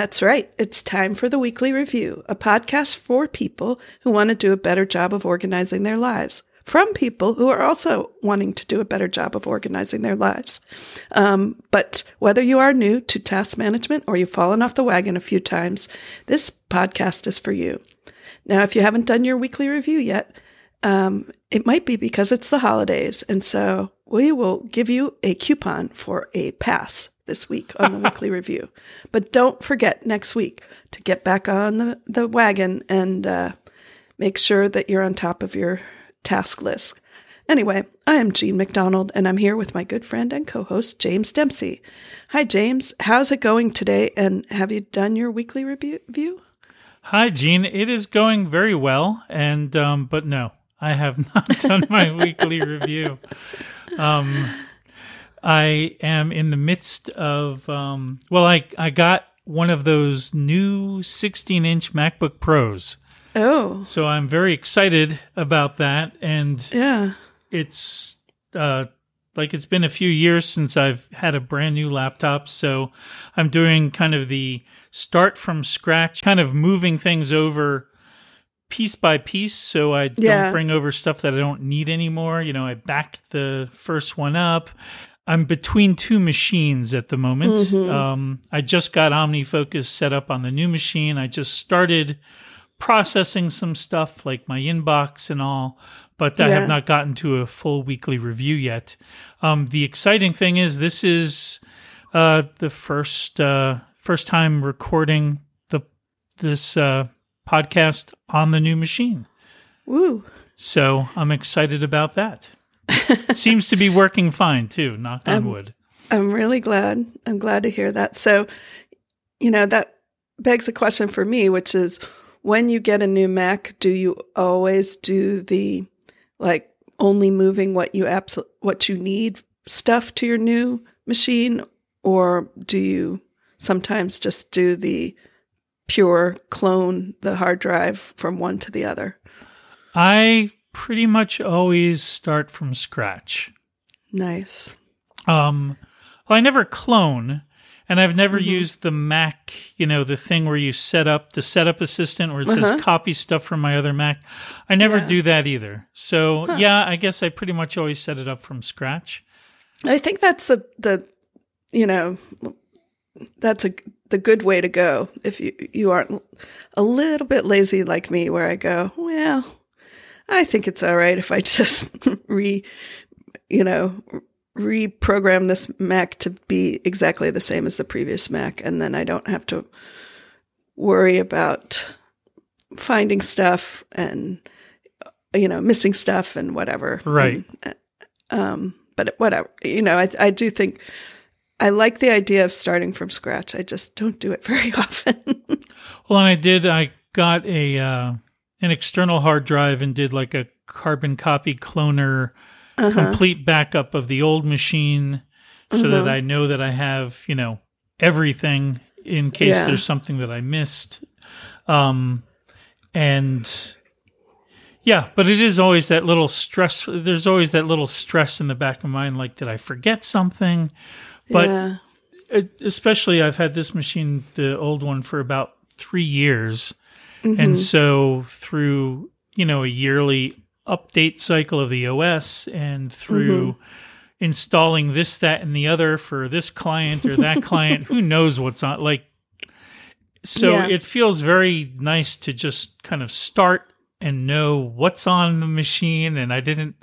That's right. It's time for the Weekly Review, a podcast for people who want to do a better job of organizing their lives, from people who are also wanting to do a better job of organizing their lives. Um, but whether you are new to task management or you've fallen off the wagon a few times, this podcast is for you. Now, if you haven't done your weekly review yet, um, it might be because it's the holidays. And so we will give you a coupon for a pass this week on the weekly review. But don't forget next week to get back on the, the wagon and uh, make sure that you're on top of your task list. Anyway, I am Jean MacDonald and I'm here with my good friend and co host, James Dempsey. Hi, James. How's it going today? And have you done your weekly review? Hi, Jean. It is going very well. And, um, but no, I have not done my weekly review. Um, I am in the midst of, um, well, I, I got one of those new 16 inch MacBook Pros. Oh. So I'm very excited about that. And Yeah. it's, uh, like it's been a few years since I've had a brand new laptop. So I'm doing kind of the start from scratch, kind of moving things over piece by piece so I don't bring over stuff that I don't need anymore. You know, I backed the first one up. I'm between two machines at the moment. Um, I just got OmniFocus set up on the new machine. I just started processing some stuff like my inbox and all, but I have not gotten to a full weekly review yet. Um, the exciting thing is this is uh, the first uh, first time recording the this uh, podcast on the new machine. Woo. So I'm excited about that. seems to be working fine too, knock on Um, wood. I'm really glad. I'm glad to hear that. So, you know, that begs a question for me, which is when you get a new Mac, do you always do the like only moving what you abso- what you need stuff to your new machine or do you sometimes just do the pure clone the hard drive from one to the other? I pretty much always start from scratch. Nice. Um, well, I never clone, and I've never Mm-hmm. used the Mac, you know, the thing where you set up the setup assistant where it Uh-huh. says copy stuff from my other Mac. I never Yeah. do that either. So, yeah, I guess I pretty much always set it up from scratch. I think that's a the you know that's a the good way to go if you you aren't a little bit lazy like me where I go, well, I think it's all right if I just re you know reprogram this Mac to be exactly the same as the previous Mac and then I don't have to worry about finding stuff and you know missing stuff and whatever. Right. And, um but whatever you know I, I do think i like the idea of starting from scratch. I just don't do it very often. Well, and I did, I got a, uh, an external hard drive and did like a carbon copy cloner Uh-huh. complete backup of the old machine so that I know that I have, you know, everything in case Yeah. there's something that I missed. Um, and yeah, but it is always that little stress. There's always that little stress in the back of my mind, like, did I forget something? But yeah it, especially I've had this machine, the old one, for about three years, Mm-hmm. and so through you know a yearly update cycle of the OS and through Mm-hmm. installing this, that, and the other for this client or that client, who knows what's on like. So Yeah. it feels very nice to just kind of start and know what's on the machine, and I didn't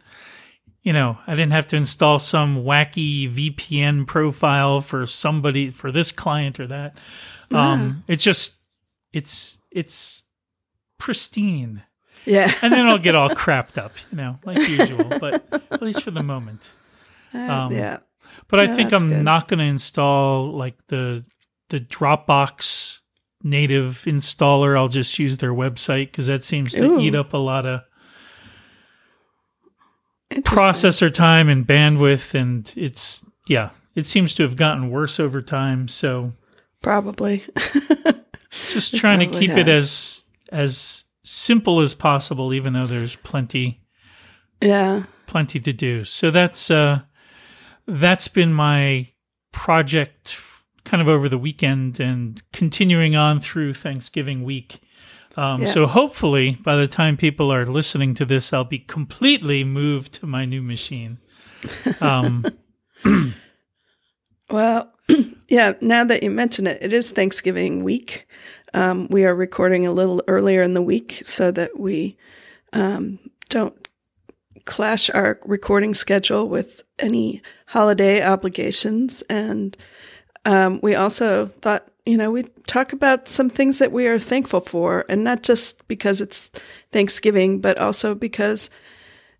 you know, I didn't have to install some wacky VPN profile for somebody for this client or that. Um, it's just it's it's pristine, yeah and then it'll get all crapped up, you know, like usual. But at least for the moment. Um, yeah But I Yeah, think I'm good. not going to install like the the Dropbox native installer. I'll just use their website because that seems to Ooh. eat up a lot of processor time and bandwidth and it's yeah it seems to have gotten worse over time so probably just trying to probably keep it as as simple as possible even though there's plenty yeah plenty to do so that's uh that's been my project kind of over the weekend and continuing on through Thanksgiving week. Um, Yeah. So hopefully, by the time people are listening to this, I'll be completely moved to my new machine. Um, Well, yeah, now that you mention it, it is Thanksgiving week. Um, we are recording a little earlier in the week so that we um, don't clash our recording schedule with any holiday obligations. And um, we also thought, you know, we'd talk about some things that we are thankful for, and not just because it's Thanksgiving, but also because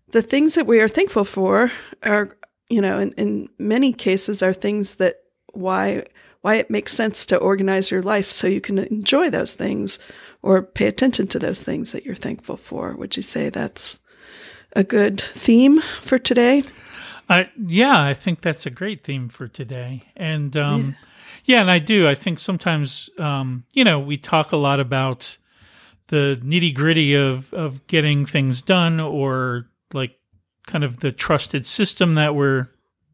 the things that we are thankful for are you know in, in many cases are things that why why it makes sense to organize your life so you can enjoy those things or pay attention to those things that you're thankful for would you say that's a good theme for today I, yeah, I think that's a great theme for today. And um, yeah. and I do. I think sometimes, um, you know, we talk a lot about the nitty gritty of, of getting things done or like kind of the trusted system that we're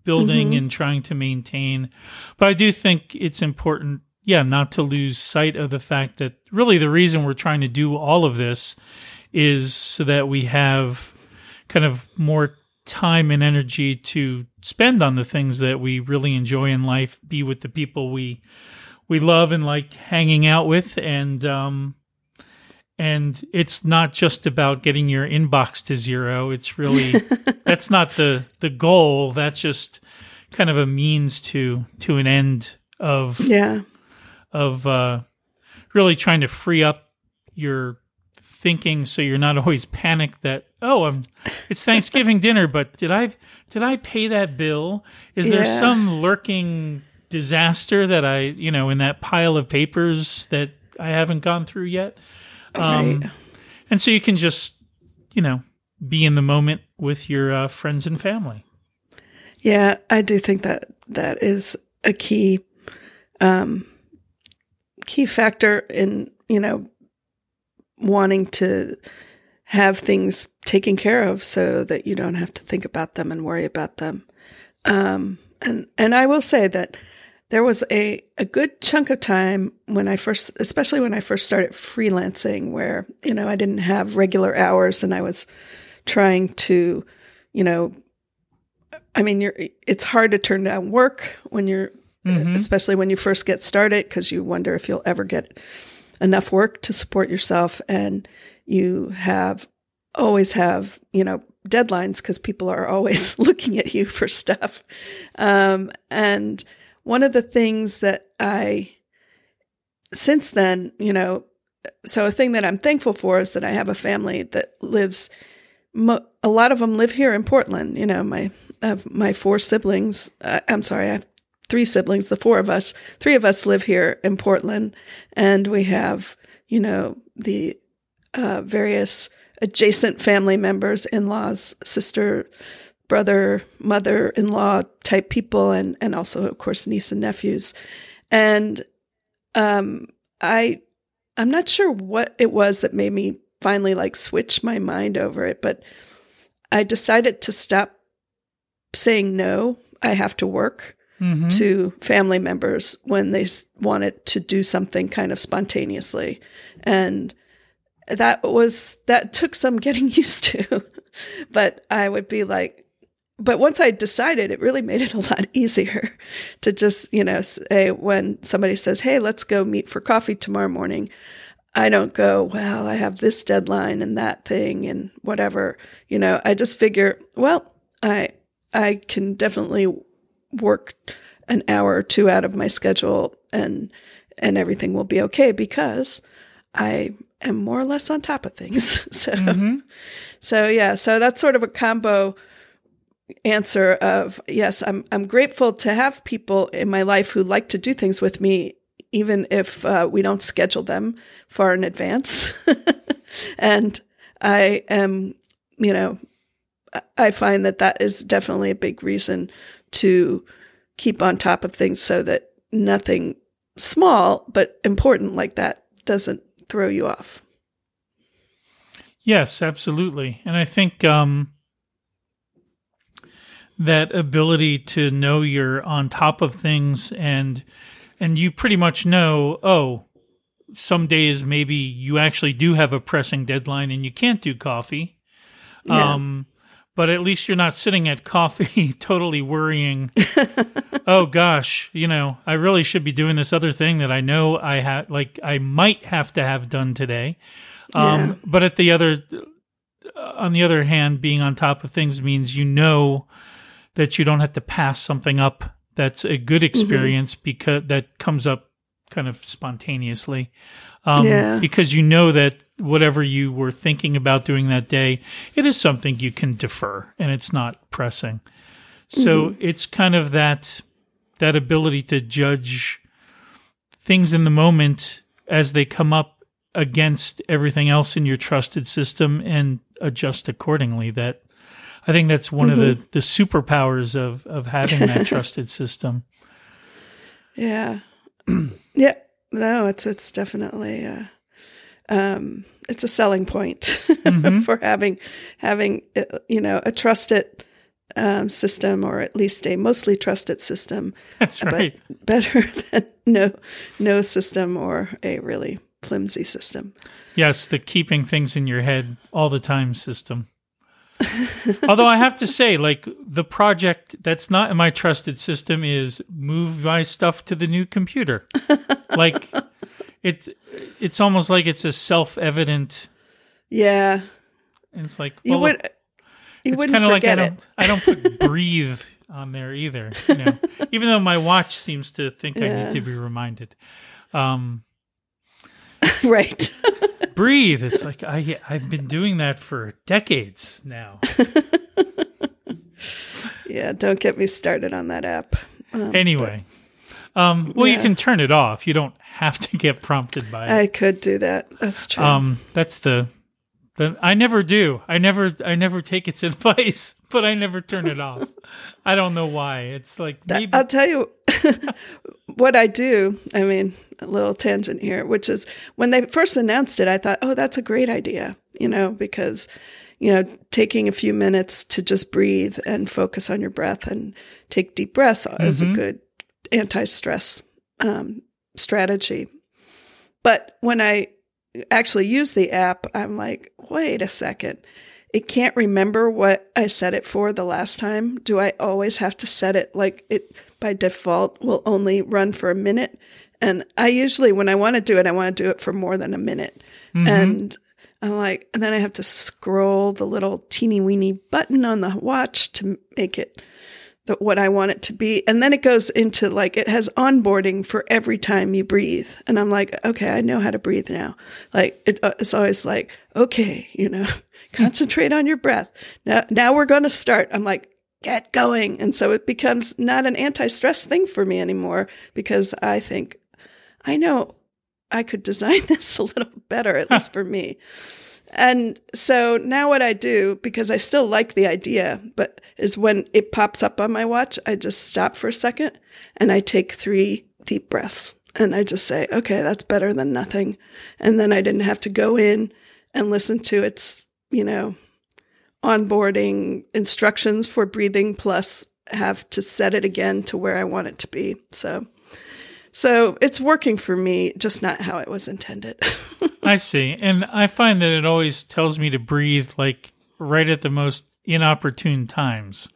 building and trying to maintain. But I do think it's important, yeah, not to lose sight of the fact that really the reason we're trying to do all of this is so that we have kind of more time and energy to spend on the things that we really enjoy in life, be with the people we we love and like hanging out with and um and it's not just about getting your inbox to zero. It's really that's not the the goal. That's just kind of a means to to an end of yeah of uh, really trying to free up your thinking so you're not always panicked that oh um, it's Thanksgiving dinner but did I did I pay that bill is there Yeah. some lurking disaster that I you know in that pile of papers that I haven't gone through yet um, right and so you can just you know be in the moment with your uh, friends and family Yeah, I do think that that is a key um key factor in, you know, wanting to have things taken care of so that you don't have to think about them and worry about them. Um and and I will say that there was a, a good chunk of time when I first, especially when I first started freelancing, where, you know, I didn't have regular hours and I was trying to, you know, I mean, you're, it's hard to turn down work when you're, especially when you first get started, because you wonder if you'll ever get enough work to support yourself. And you have always have, you know, deadlines because people are always looking at you for stuff. Um, and one of the things that I, since then, you know, so a thing that I'm thankful for is that I have a family that lives, a lot of them live here in Portland. You know, my, have my four siblings, uh, I'm sorry, I have three siblings, the four of us, three of us live here in Portland, and we have, you know, the uh, various adjacent family members, in laws, sister, brother, mother in law type people, and, and also, of course, niece and nephews. And um, I, I'm not sure what it was that made me finally like switch my mind over it, but I decided to stop saying no. I have to work mm-hmm. to family members when they wanted to do something kind of spontaneously. And that was, that took some getting used to. but I would be like, but once I decided, it really made it a lot easier to just, you know, say when somebody says, Hey, let's go meet for coffee tomorrow morning. I don't go, well, I have this deadline and that thing and whatever. You know, I just figure, well, I I can definitely work an hour or two out of my schedule and and everything will be okay because I am more or less on top of things. so Mm-hmm. so yeah, so that's sort of a combo answer of yes, I'm I'm grateful to have people in my life who like to do things with me even if uh, we don't schedule them far in advance. and I am, you know, I- find that that is definitely a big reason to keep on top of things so that nothing small but important like that doesn't throw you off. Yes, absolutely. And I think um, that ability to know you're on top of things and and you pretty much know, oh, some days maybe you actually do have a pressing deadline and you can't do coffee. Yeah. Um, but at least you're not sitting at coffee totally worrying, oh gosh, you know, I really should be doing this other thing that I know I have, like, I might have to have done today. Um, Yeah. But at the other, on the other hand, being on top of things means you know that you don't have to pass something up that's a good experience because that comes up kind of spontaneously. Um, Yeah. Because you know that whatever you were thinking about doing that day, it is something you can defer and it's not pressing. So it's kind of that that ability to judge things in the moment as they come up against everything else in your trusted system and adjust accordingly that I think that's one of the, the superpowers of, of having that trusted system. Yeah. yeah. No, it's it's definitely uh um it's a selling point for having having uh, you know a trusted um, system or at least a mostly trusted system That's right. but better than no no system or a really flimsy system. Yes, the keeping things in your head all the time system. Although I have to say, like the project that's not in my trusted system is move my stuff to the new computer. like it's it's almost like it's a self evident. Yeah. It's like You would you it's wouldn't kind of like I don't it. I don't put breathe on there either. You know, even though my watch seems to think I need to be reminded. Um, right. breathe. It's like I I've been doing that for decades now. yeah, don't get me started on that app. Um, Anyway, um, well, you can turn it off. You don't have to get prompted by it. I could do that. That's true. Um, that's the the I never do. I never I never take its advice, but I never turn it off. I don't know why. It's like maybe I'll tell you what I do. I mean, a little tangent here, which is when they first announced it, I thought, oh, that's a great idea, you know, because, you know, taking a few minutes to just breathe and focus on your breath and take deep breaths is a good anti stress um, strategy. But when I actually use the app, I'm like, wait a second. It can't remember what I set it for the last time. Do I always have to set it like it by default will only run for a minute? And I usually, when I want to do it, I want to do it for more than a minute. And I'm like, and then I have to scroll the little teeny weeny button on the watch to make it the, what I want it to be. And then it goes into like, it has onboarding for every time you breathe. And I'm like, okay, I know how to breathe now. Like, it, uh, it's always like, okay, you know, concentrate on your breath. Now, now we're going to start. I'm like, get going. And so it becomes not an anti stress thing for me anymore because I think, I know I could design this a little better, at least for me. And so now what I do, because I still like the idea, but is when it pops up on my watch, I just stop for a second and I take three deep breaths. And I just say, okay, that's better than nothing. And then I didn't have to go in and listen to its, you know, onboarding instructions for breathing plus have to set it again to where I want it to be. So so it's working for me, just not how it was intended. I see. And I find that it always tells me to breathe like right at the most inopportune times.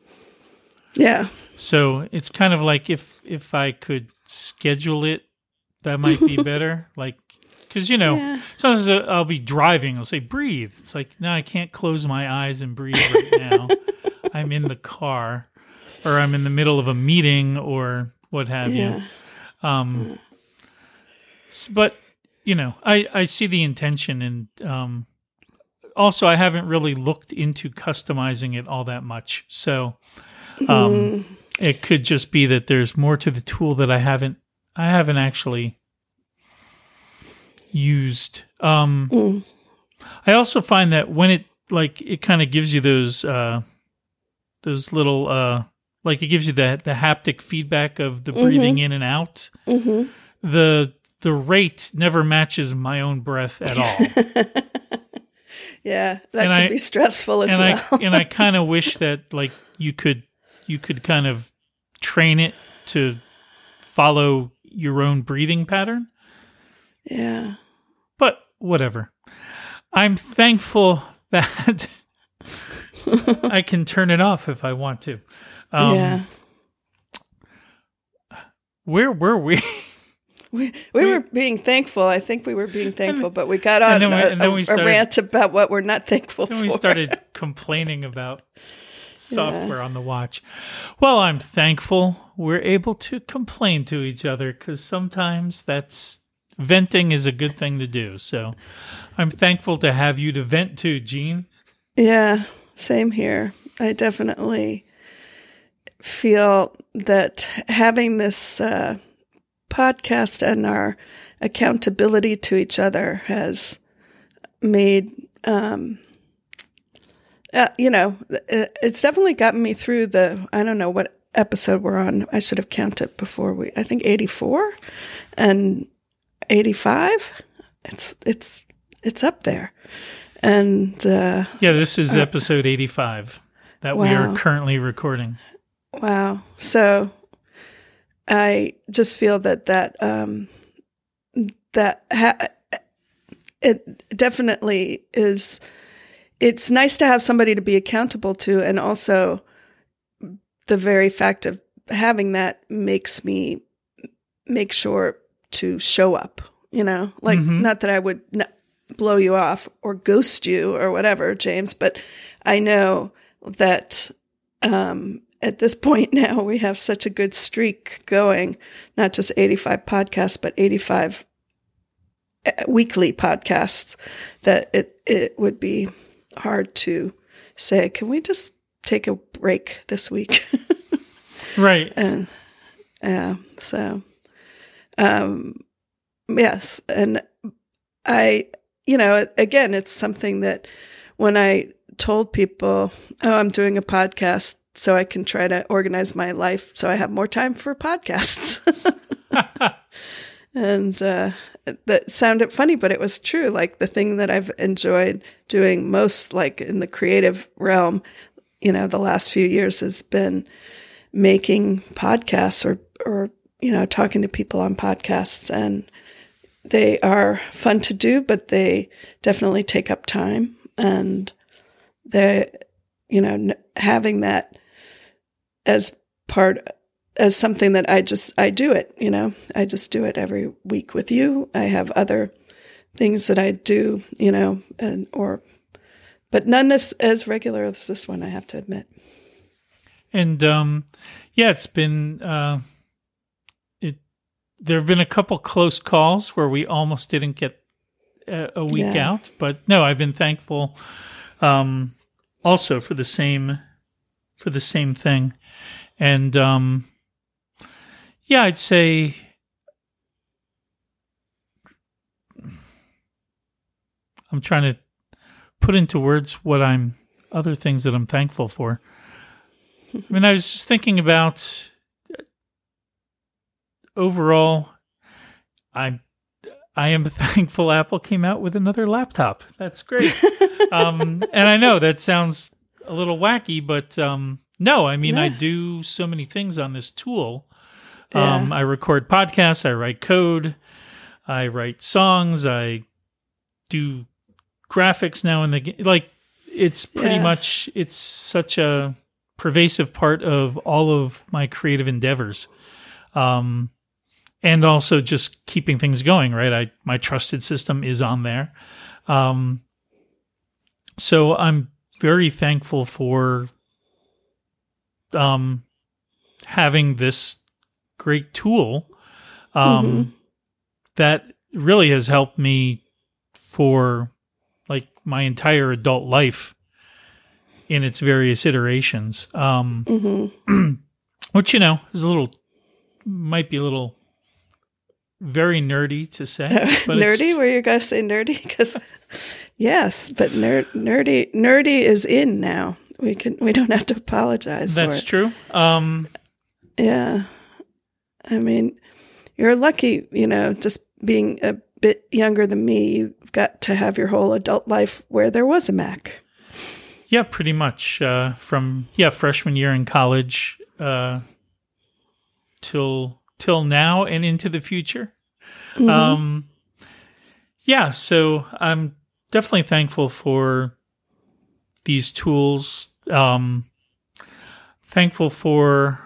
yeah. So it's kind of like if if I could schedule it, that might be better. Like, because you know, Yeah. sometimes I'll be driving, I'll say breathe. It's like no, I can't close my eyes and breathe right now. I'm in the car, or I'm in the middle of a meeting, or what have you. Um, but you know, I I see the intention, and um, also I haven't really looked into customizing it all that much, so um, it could just be that there's more to the tool that I haven't I haven't actually used. Um, Mm. I also find that when it like it kind of gives you those uh, those little uh, like it gives you the the haptic feedback of the breathing in and out. hmm The the rate never matches my own breath at all. Yeah, that And could I- be stressful as and well. I and I kind of wish that like you could you could kind of train it to follow your own breathing pattern. Yeah. But whatever. I'm thankful that I can turn it off if I want to. Um, yeah. Where were we? We, we were being thankful. I think we were being thankful, but we got on we- a, and then a- we a rant about what we're not thankful Then for. we started complaining about software on the watch. Well, I'm thankful we're able to complain to each other because sometimes that's venting is a good thing to do. So I'm thankful to have you to vent to, Jean. Yeah, same here. I definitely feel that having this uh, podcast and our accountability to each other has made, um, uh, you know, it's definitely gotten me through the, I don't know what episode we're on. I should have counted before we, I think 84 and 85. It's, it's, it's up there. And, uh, Yeah, this is episode 85 that we are currently recording. Wow. So I just feel that that um that ha- it definitely is it's nice to have somebody to be accountable to and also the very fact of having that makes me make sure to show up, you know? Like Mhm. not that I would n- blow you off or ghost you or whatever, James, but I know that um, at this point now we have such a good streak going, not just 85 podcasts, but 85 uh, weekly podcasts that it, it would be hard to say, can we just take a break this week? Right. and yeah, so um, yes, and I, you know, again, it's something that when I told people, "Oh, I'm doing a podcast," so I can try to organize my life so I have more time for podcasts. and uh, that sounded funny, but it was true. Like the thing that I've enjoyed doing most, like in the creative realm, you know, the last few years has been making podcasts or or you know talking to people on podcasts and they are fun to do but they definitely take up time. And they you know having that as part as something that I just I do it you know? I just do it every week with you. I have other things that I do you know and or but none as as regular as this one I have to admit. And um, yeah, it's been uh. There have been a couple close calls where we almost didn't get a, a week Yeah. out, but no, I've been thankful um, also for the same for the same thing, and um, yeah, I'd say. I'm trying to put into words what I'm other things that I'm thankful for. I mean, I was just thinking about overall. I'm I am thankful Apple came out with another laptop. That's great. um, and I know that sounds a little wacky, but um, no, I mean I do so many things on this tool. Um, I record podcasts. I write code. I write songs. I do graphics now and again. Like it's pretty Yeah. much it's such a pervasive part of all of my creative endeavors. Um, and also just keeping things going, right? I my trusted system is on there. Um, so I'm very thankful for um having this great tool um that really has helped me for like my entire adult life in its various iterations um hmm which you know is a little might be a little very nerdy to say but nerdy? Were you going to say nerdy? Because yes, but nerd, nerdy, nerdy is in now. We can we don't have to apologize that's true um Yeah, I mean, you're lucky. You know, just being a bit younger than me, you've got to have your whole adult life where there was a Mac. Yeah, pretty much. Uh, from yeah, freshman year in college uh, till till now and into the future. Um, yeah, so I'm definitely thankful for these tools. Um, thankful for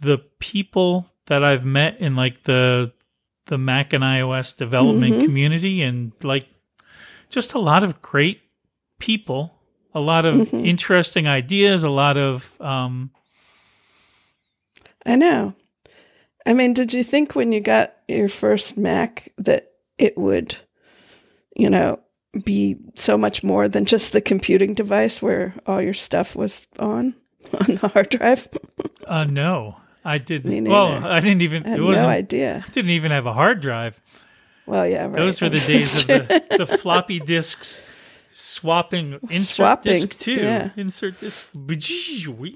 the people that I've met in like the the Mac and iOS development community and like just a lot of great people, a lot of interesting ideas, a lot of um I know. I mean, did you think when you got your first Mac that it would, you know, be so much more than just the computing device where all your stuff was on on the hard drive? uh no. I didn't well, I didn't even I had it no wasn't idea. didn't even have a hard drive. Well, yeah, right. Those were the days of the, the floppy disks swapping insert Swapping, disk two yeah. insert disk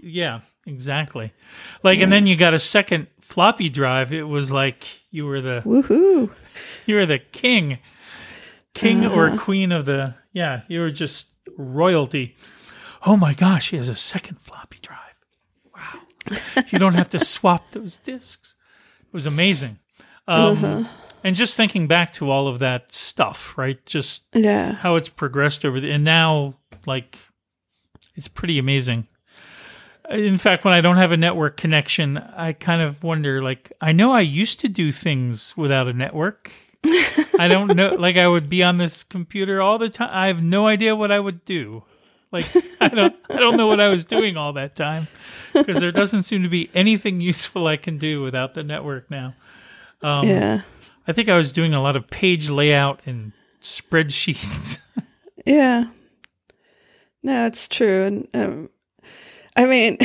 yeah exactly. Like and then you got a second floppy drive. It was like you were the Woohoo! you were the king. King Uh-huh. or queen of the yeah you were just royalty. Oh my gosh he has a second floppy drive. Wow. You don't have to swap those disks it was amazing. Um, Uh-huh. And just thinking back to all of that stuff right? Just Yeah. how it's progressed over the and now like it's pretty amazing. In fact when i don't have a network connection i kind of wonder like i know i used to do things without a network. I don't know like i would be on this computer all the time i have no idea what i would do. Like i don't i don't know what i was doing all that time because there doesn't seem to be anything useful i can do without the network now. Um, yeah. I think i was doing a lot of page layout and spreadsheets Yeah. No, it's true. And um, I mean,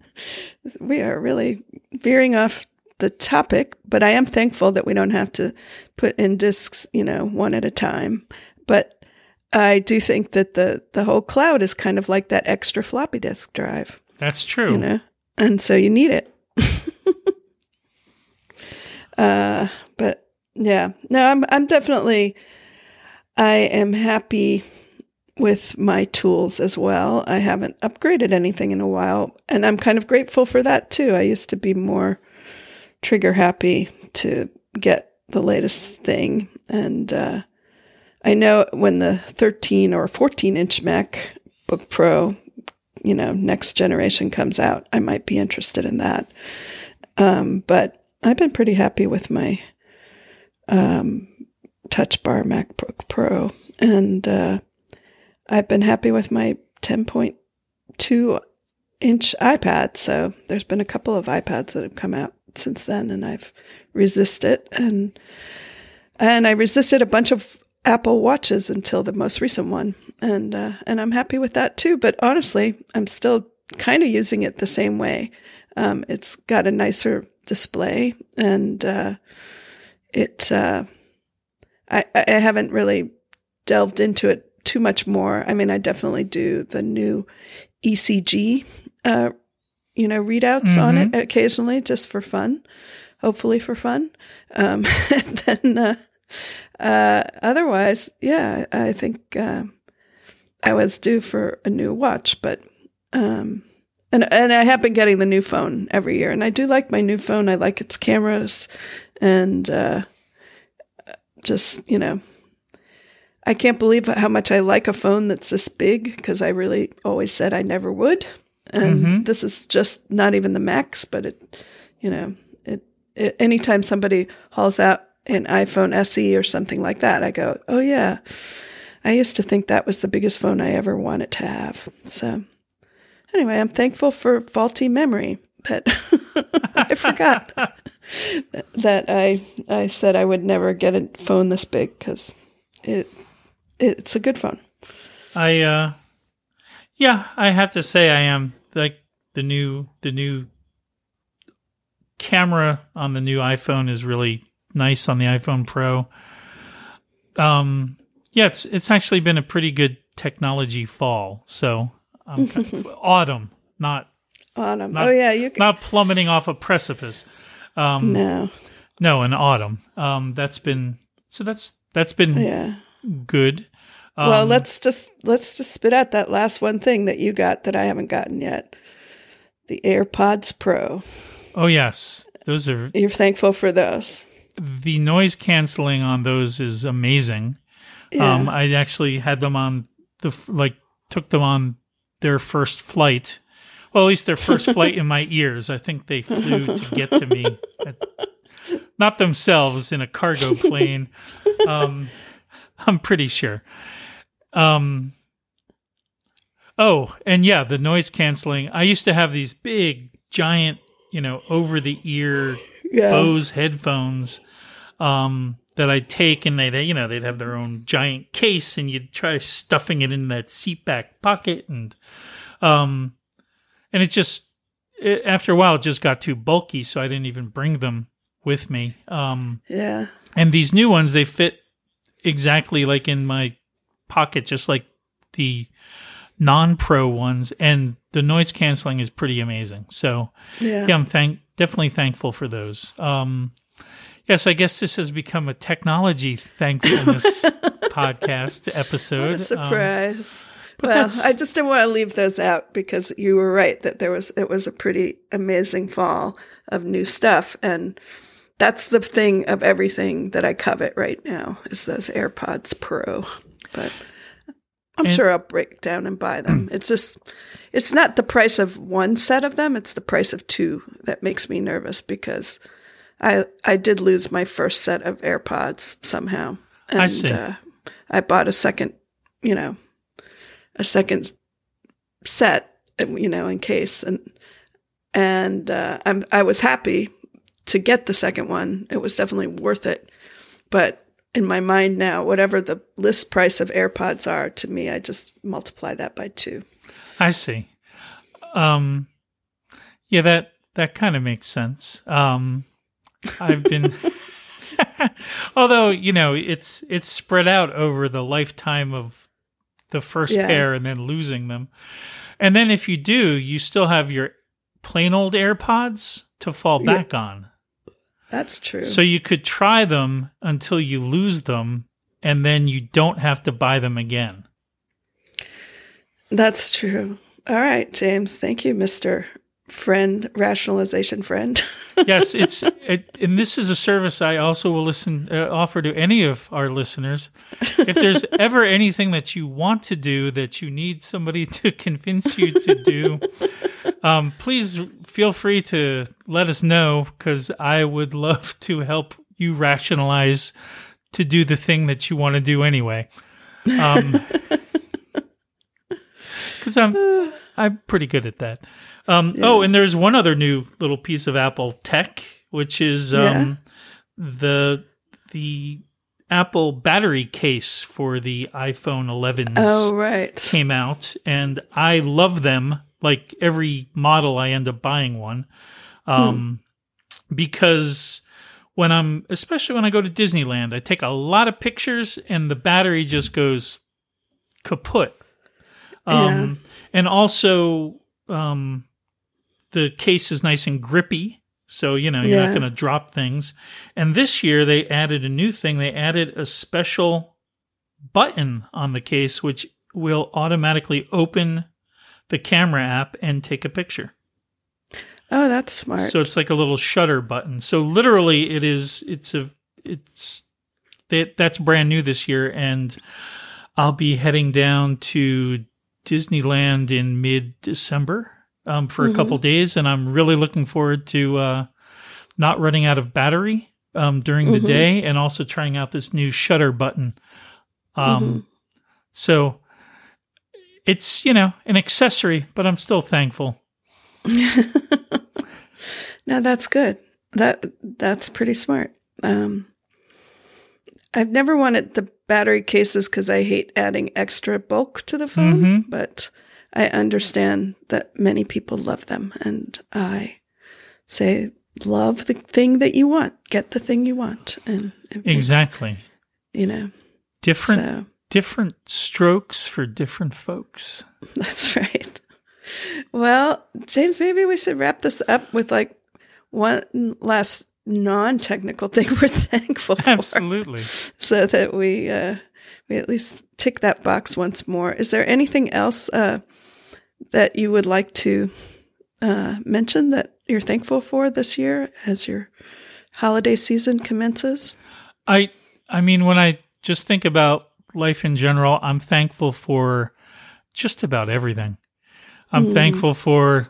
we are really veering off the topic, but I am thankful that we don't have to put in discs, you know, one at a time. But I do think that the, the whole cloud is kind of like that extra floppy disk drive, that's true you know, and so you need it. uh, yeah, no, I'm, I'm definitely, I am happy with my tools as well. I haven't upgraded anything in a while, and I'm kind of grateful for that too. I used to be more trigger happy to get the latest thing, and uh, I know when the 13 or 14 inch MacBook Pro, you know, next generation comes out, I might be interested in that. Um, but I've been pretty happy with my um, Touch Bar MacBook Pro, and uh, I've been happy with my 10.2 inch iPad. So there's been a couple of iPads that have come out since then, and I've resisted and and I resisted a bunch of Apple watches until the most recent one, and uh, and I'm happy with that too. But honestly, I'm still kind of using it the same way. Um, it's got a nicer display, and uh, it. Uh, I I haven't really delved into it too much more. I mean, I definitely do the new ECG, uh, you know, readouts on it occasionally just for fun, hopefully for fun. Um, and then, uh, uh, otherwise, yeah, I think, uh, I was due for a new watch, but, um, and, and I have been getting the new phone every year and I do like my new phone. I like its cameras and, uh, just, you know, I can't believe how much I like a phone that's this big because I really always said I never would. And this is just not even the max, but it, you know, it, it, anytime somebody hauls out an iPhone SE or something like that, I go, oh yeah, I used to think that was the biggest phone I ever wanted to have. So anyway, I'm thankful for faulty memory that I forgot that I, I said I would never get a phone this big because it, it's a good phone. I uh yeah, I have to say I am like the new the new camera on the new iPhone is really nice on the iPhone Pro. Um yeah, it's it's actually been a pretty good technology fall. So um, autumn, not Autumn. Not- oh yeah, you can. not plummeting off a precipice. Um no. no, in autumn. Um that's been so that's that's been Yeah. good. Um, well, let's just let's just spit out that last one thing that you got that I haven't gotten yet. The AirPods Pro. Oh yes, those are You're thankful for those. the noise canceling on those is amazing. Yeah. Um, I actually had them on the like took them on their first flight. Well, at least their first flight in my ears. I think they flew to get to me, not themselves in a cargo plane. Um, I'm pretty sure. Um, oh, and yeah, the noise canceling. I used to have these big, giant, you know, over the ear yeah. Bose headphones um, that I'd take, and they'd you know they'd have their own giant case, and you'd try stuffing it in that seat back pocket, and um, and it just it, after a while it just got too bulky, so I didn't even bring them with me. Um, Yeah. and these new ones they fit exactly like in my pocket, just like the non-pro ones, and the noise canceling is pretty amazing. So Yeah. yeah, I'm thank definitely thankful for those. Um, yes, I guess this has become a technology thankfulness podcast episode. What a Um, surprise. but well, I just didn't want to leave those out because you were right that there was it was a pretty amazing fall of new stuff and that's the thing of everything that I covet right now is those AirPods Pro. But I'm And- sure I'll break down and buy them. it's just it's not the price of one set of them, it's the price of two that makes me nervous because I I did lose my first set of AirPods somehow. And I see. Uh, I bought a second, you know, a second set, you know, in case and and uh, I'm I was happy to get the second one. It was definitely worth it. But in my mind now, whatever the list price of AirPods are to me, I just multiply that by two. I see. Um, yeah, that that kind of makes sense. Um, I've been, although you know, it's it's spread out over the lifetime of the first Yeah. pair and then losing them, and then if you do, you still have your plain old AirPods to fall Yeah. back on. That's true. So you could try them until you lose them, and then you don't have to buy them again. That's true. All right, James. Thank you, Mister Friend Rationalization Friend. yes, it's it, and this is a service I also will listen uh, offer to any of our listeners. If there's ever anything that you want to do that you need somebody to convince you to do, um, please feel free to let us know because I would love to help you rationalize to do the thing that you want to do anyway. Um, because I'm I'm pretty good at that. Um, Oh, and there's one other new little piece of Apple tech, which is um, the the Apple battery case for the iPhone 11s oh, right. came out, and I love them. Like every model, I end up buying one um, because when I'm, especially when I go to Disneyland, I take a lot of pictures, and the battery just goes kaput. Um, And also, um, the case is nice and grippy. So, you know, you're Yeah. not going to drop things. And this year they added a new thing. They added a special button on the case, which will automatically open the camera app and take a picture. Oh, that's smart. So it's like a little shutter button. So literally it is, it's a, it's, that, that's brand new this year. And I'll be heading down to Disneyland in mid December um, for a couple days, and I'm really looking forward to uh, not running out of battery um, during the Mhm. day, and also trying out this new shutter button. Um, So it's you know an accessory, but I'm still thankful. no, that's good. That that's pretty smart. Um, I've never wanted the battery cases because I hate adding extra bulk to the phone, Mhm. but I understand that many people love them, and I say love the thing that you want, get the thing you want, and Exactly, you know. different So different strokes for different folks. that's right. Well, James, maybe we should wrap this up with like one last non-technical thing we're thankful for. Absolutely. so that we uh, we at least tick that box once more. Is there anything else uh, that you would like to uh, mention that you're thankful for this year as your holiday season commences? I I mean when I just think about life in general, I'm thankful for just about everything. I'm Mm. thankful for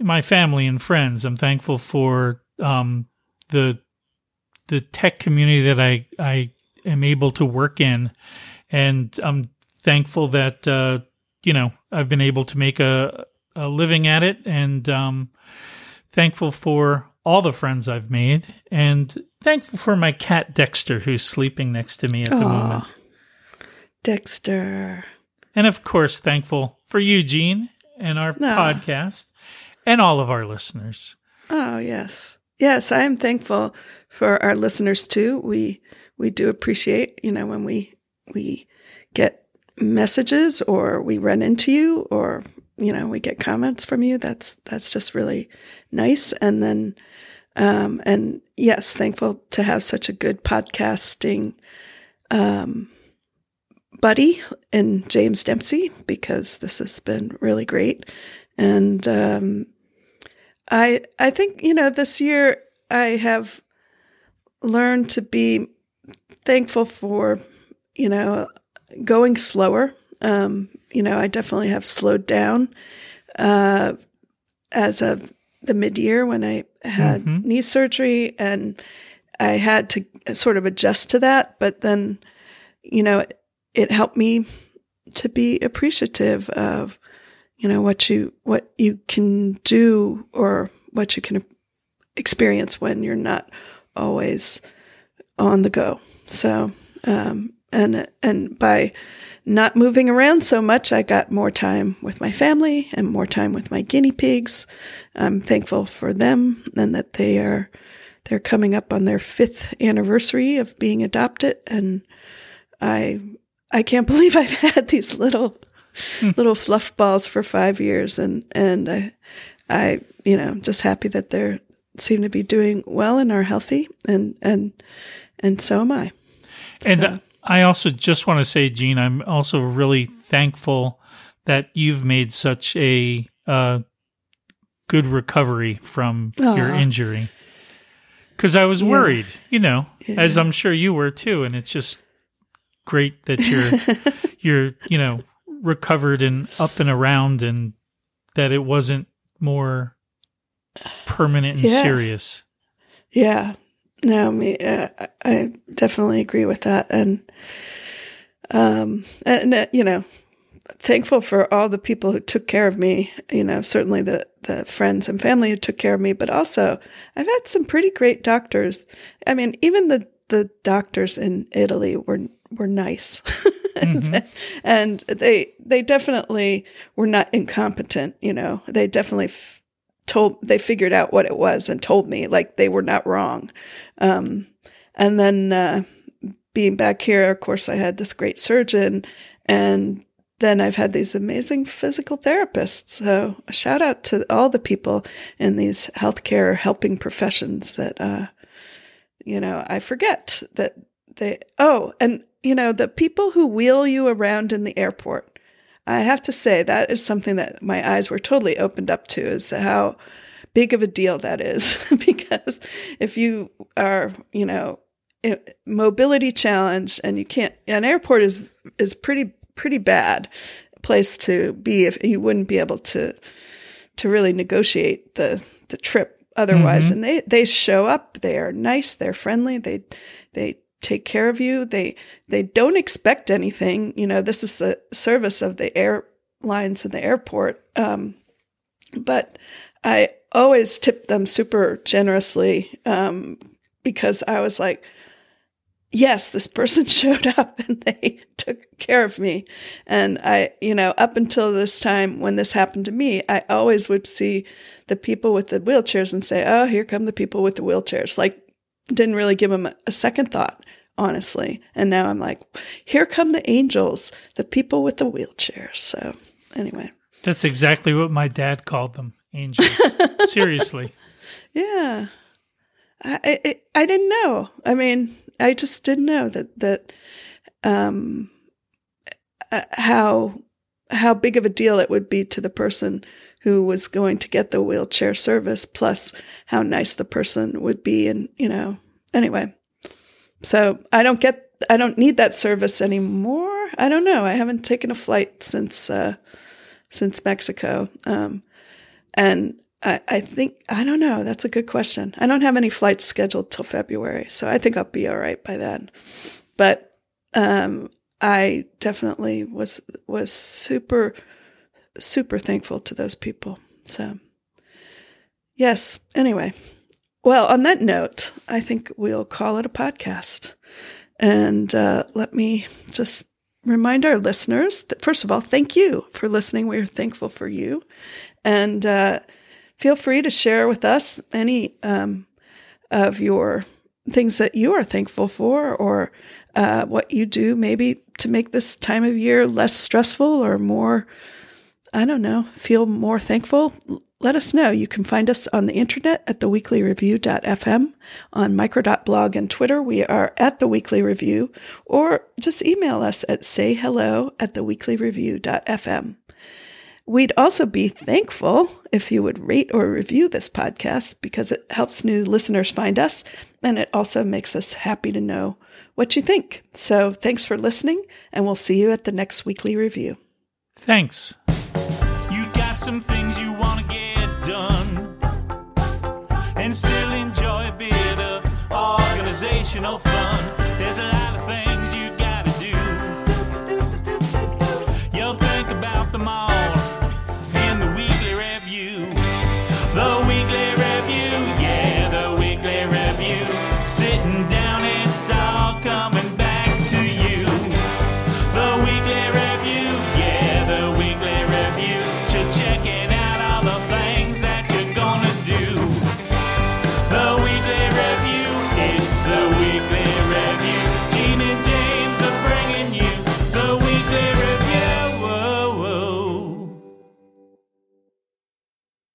my family and friends. I'm thankful for um, the the tech community that I I am able to work in, and I'm thankful that uh, you know I've been able to make a a living at it, and um, thankful for all the friends I've made, and thankful for my cat Dexter, who's sleeping next to me at the moment. Dexter. And of course, thankful for you Jean and our Aw. podcast and all of our listeners. Oh, yes. Yes, I am thankful for our listeners too. We we do appreciate, you know, when we we get messages or we run into you or you know, we get comments from you. That's that's just really nice. And then um and yes, thankful to have such a good podcasting um buddy in James Dempsey because this has been really great. And um I I think you know this year I have learned to be thankful for you know going slower. Um, you know, I definitely have slowed down uh, as of the mid year when I had Mhm. knee surgery, and I had to sort of adjust to that. But then, you know, it, it helped me to be appreciative of you know what you what you can do or what you can experience when you're not always on the go. So um and and by not moving around so much i got more time with my family and more time with my guinea pigs. I'm thankful for them and that they are they're coming up on their fifth anniversary of being adopted. And i i can't believe i've had these little little fluff balls for five years, and and I, I you know just happy that they're seem to be doing well and are healthy, and and and so am I. And So- I also just want to say, Jean, I'm also really thankful that you've made such a uh, good recovery from your injury. Because I was Yeah. worried, you know, as I'm sure you were too. And it's just great that you're you're you know recovered and up and around, and that it wasn't more permanent and Yeah. serious. Yeah, no, me, uh, I- definitely agree with that, and um, and uh, you know, thankful for all the people who took care of me. You know, certainly the the friends and family who took care of me, but also I've had some pretty great doctors. I mean, even the the doctors in Italy were were nice. Mhm. and they they definitely were not incompetent you know. They definitely f- told they figured out what it was and told me like they were not wrong. Um and then uh being back here of course i had this great surgeon and then i've had these amazing physical therapists. So a shout out to all the people in these healthcare helping professions that uh you know i forget that they oh and you know the people who wheel you around in the airport i have to say that is something that my eyes were totally opened up to is how big of a deal that is because if you are you know mobility challenged and you can't an airport is is pretty pretty bad place to be if you wouldn't be able to to really negotiate the the trip otherwise Mhm. and they they show up they are nice they're friendly they they take care of you. They they don't expect anything. You know this is the service of the airlines and the airport. Um but i always tip them super generously um because i was like yes this person showed up and they took care of me. And i you know up until this time when this happened to me i always would see the people with the wheelchairs and say oh here come the people with the wheelchairs. Like didn't really give him a second thought honestly and now i'm like here come the angels the people with the wheelchairs so anyway That's exactly what my dad called them, angels. Seriously. Yeah, I, I I didn't know. I mean, I just didn't know that that um uh, how how big of a deal it would be to the person who was going to get the wheelchair service, plus how nice the person would be. And, you know, anyway. So I don't get, I don't need that service anymore. I don't know. I haven't taken a flight since, uh, since Mexico. Um, and I, I think, I don't know. That's a good question. I don't have any flights scheduled till February. So I think I'll be all right by then. But, um, I definitely was, was super, super thankful to those people. So, yes. Anyway, well, on that note, I think we'll call it a podcast. And uh, let me just remind our listeners that, first of all, thank you for listening. We're thankful for you. And uh, feel free to share with us any um, of your things that you are thankful for or uh, what you do maybe to make this time of year less stressful or more I don't know, feel more thankful, let us know. You can find us on the internet at theweeklyreview.fm, on micro.blog and Twitter. We are at the Weekly Review, or just email us at sayhello at theweeklyreview.fm. We'd also be thankful if you would rate or review this podcast because it helps new listeners find us and it also makes us happy to know what you think. So thanks for listening and we'll see you at the next weekly review. Thanks some things you want to get done and still enjoy a bit of organizational fun. There's a lot of things you